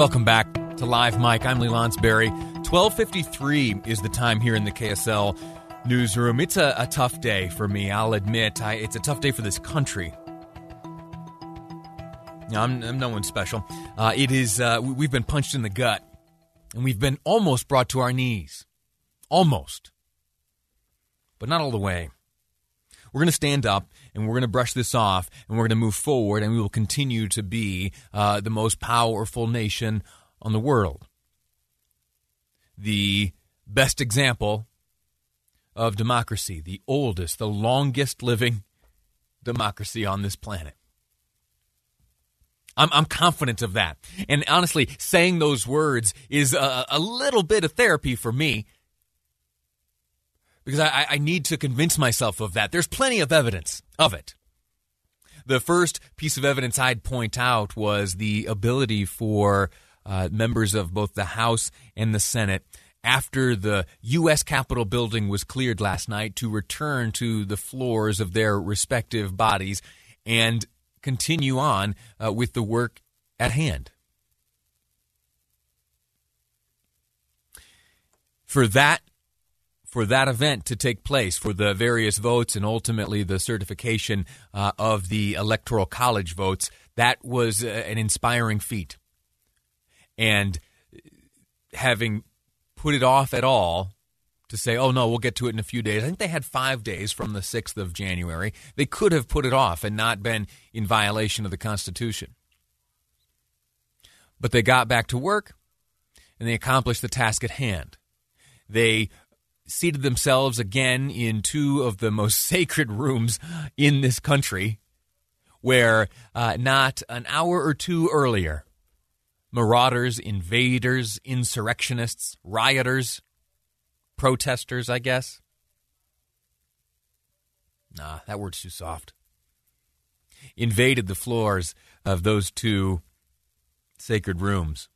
Welcome back to Live Mic. I'm Lee Lonsberry. 1253 is the time here in the KSL newsroom. It's a, a tough day for me, I'll admit. I, it's a tough day for this country. I'm, I'm no one special. Uh, it is, uh, we've been punched in the gut, and we've been almost brought to our knees. Almost. But not all the way. We're going to stand up and we're going to brush this off and we're going to move forward and we will continue to be uh, the most powerful nation on the world. The best example of democracy, the oldest, the longest living democracy on this planet. I'm, I'm confident of that. And honestly, saying those words is a, a little bit of therapy for me because I, I need to convince myself of that. There's plenty of evidence of it. The first piece of evidence I'd point out was the ability for uh, members of both the House and the Senate after the U.S. Capitol building was cleared last night to return to the floors of their respective bodies and continue on uh, with the work at hand. For that for that event to take place, for the various votes and ultimately the certification uh, of the Electoral College votes, that was uh, an inspiring feat. And having put it off at all to say, oh no, we'll get to it in a few days. I think they had five days from the 6th of January. They could have put it off and not been in violation of the Constitution. But they got back to work and they accomplished the task at hand. They seated themselves again in two of the most sacred rooms in this country, where uh, not an hour or two earlier, marauders, invaders, insurrectionists, rioters, protesters, I guess. Nah, that word's too soft. Invaded the floors of those two sacred rooms.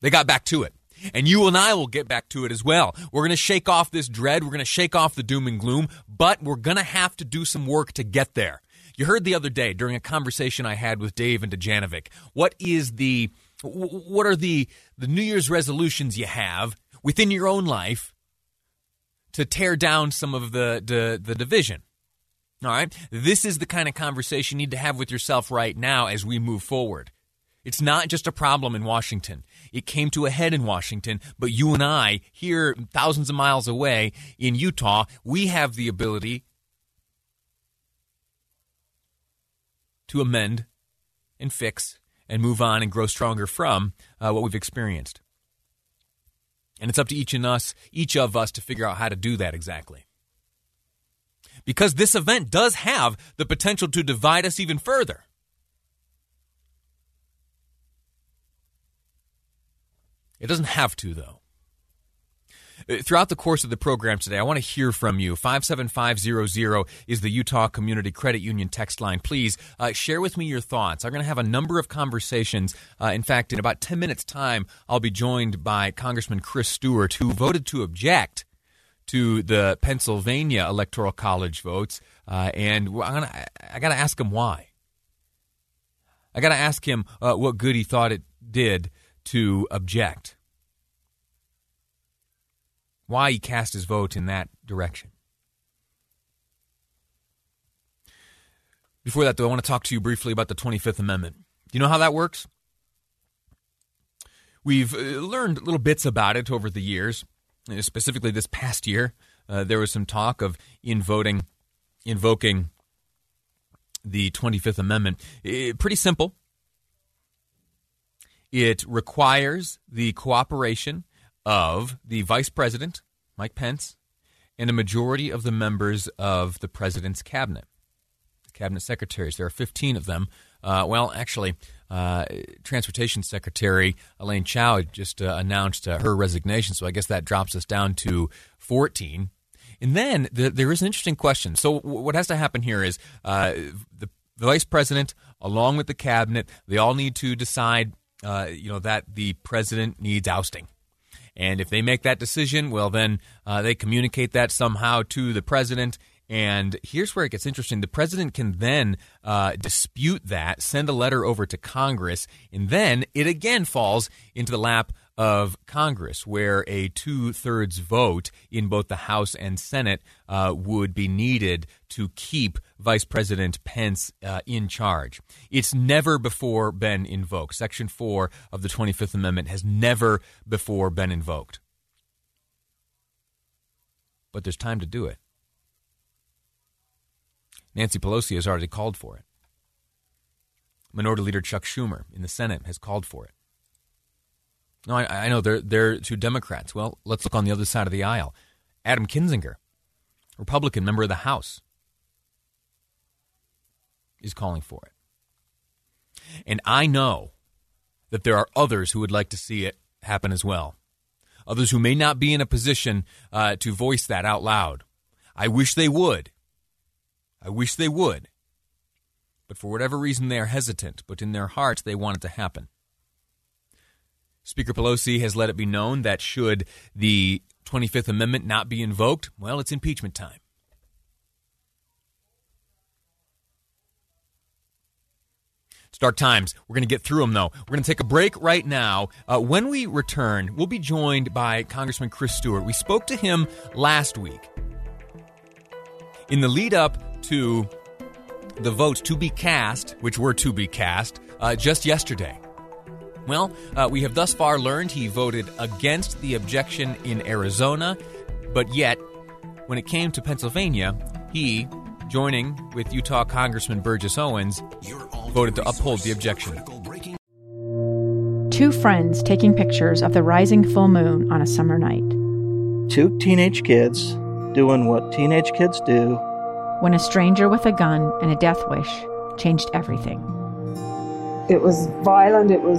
They got back to it. And you and I will get back to it as well. We're going to shake off this dread. We're going to shake off the doom and gloom, but we're going to have to do some work to get there. You heard the other day during a conversation I had with Dave and Dujanovic. What is the what are the the New Year's resolutions you have within your own life to tear down some of the the, the division? All right, this is the kind of conversation you need to have with yourself right now as we move forward. It's not just a problem in Washington. It came to a head in Washington, but you and I, here thousands of miles away in Utah, we have the ability to amend and fix and move on and grow stronger from uh, what we've experienced. And it's up to each and us, each of us to figure out how to do that exactly. Because this event does have the potential to divide us even further. It doesn't have to, though. Uh, throughout the course of the program today, I want to hear from you. 57500 is the Utah Community Credit Union text line. Please uh, share with me your thoughts. I'm going to have a number of conversations. Uh, in fact, in about 10 minutes' time, I'll be joined by Congressman Chris Stewart, who voted to object to the Pennsylvania Electoral College votes. Uh, and gonna, I got to ask him why. I got to ask him uh, what good he thought it did to object. Why he cast his vote in that direction. Before that, though, I want to talk to you briefly about the 25th Amendment. Do you know how that works? We've uh, learned little bits about it over the years, uh, specifically this past year. Uh, there was some talk of in voting, invoking the 25th Amendment. It, pretty simple. It requires the cooperation of the vice president, Mike Pence, and a majority of the members of the president's cabinet, the cabinet secretaries. There are 15 of them Uh, well, actually, uh, Transportation Secretary Elaine Chao just uh, announced uh, her resignation, so I guess that drops us down to 14. And then the, there is an interesting question. So, w- what has to happen here is uh, the, the vice president, along with the cabinet, they all need to decide, uh, you know, that the president needs ousting. And if they make that decision, well, then uh, they communicate that somehow to the president. And here's where it gets interesting. The president can then uh, dispute that, send a letter over to Congress, and then it again falls into the lap of Congress, where a two thirds vote in both the House and Senate uh, would be needed to keep Vice President Pence uh, in charge. It's never before been invoked. Section 4 of the 25th Amendment has never before been invoked. But there's time to do it. Nancy Pelosi has already called for it. Minority Leader Chuck Schumer in the Senate has called for it. No, I, I know they're they're two Democrats. Well, let's look on the other side of the aisle. Adam Kinzinger, Republican member of the House, is calling for it. And I know that there are others who would like to see it happen as well. Others who may not be in a position uh, to voice that out loud. I wish they would. I wish they would. But for whatever reason, they are hesitant, but in their hearts, they want it to happen. Speaker Pelosi has let it be known that should the 25th Amendment not be invoked, well, it's impeachment time. Dark times. We're going to get through them, though. We're going to take a break right now. Uh, when we return, we'll be joined by Congressman Chris Stewart. We spoke to him last week. In the lead up to the votes to be cast, which were to be cast, uh, just yesterday. Well, uh, we have thus far learned he voted against the objection in Arizona, but yet, when it came to Pennsylvania, he, joining with Utah Congressman Burgess Owens, voted to uphold the objection. Two friends taking pictures of the rising full moon on a summer night. Two teenage kids doing what teenage kids do. When a stranger with a gun and a death wish changed everything. It was violent, it was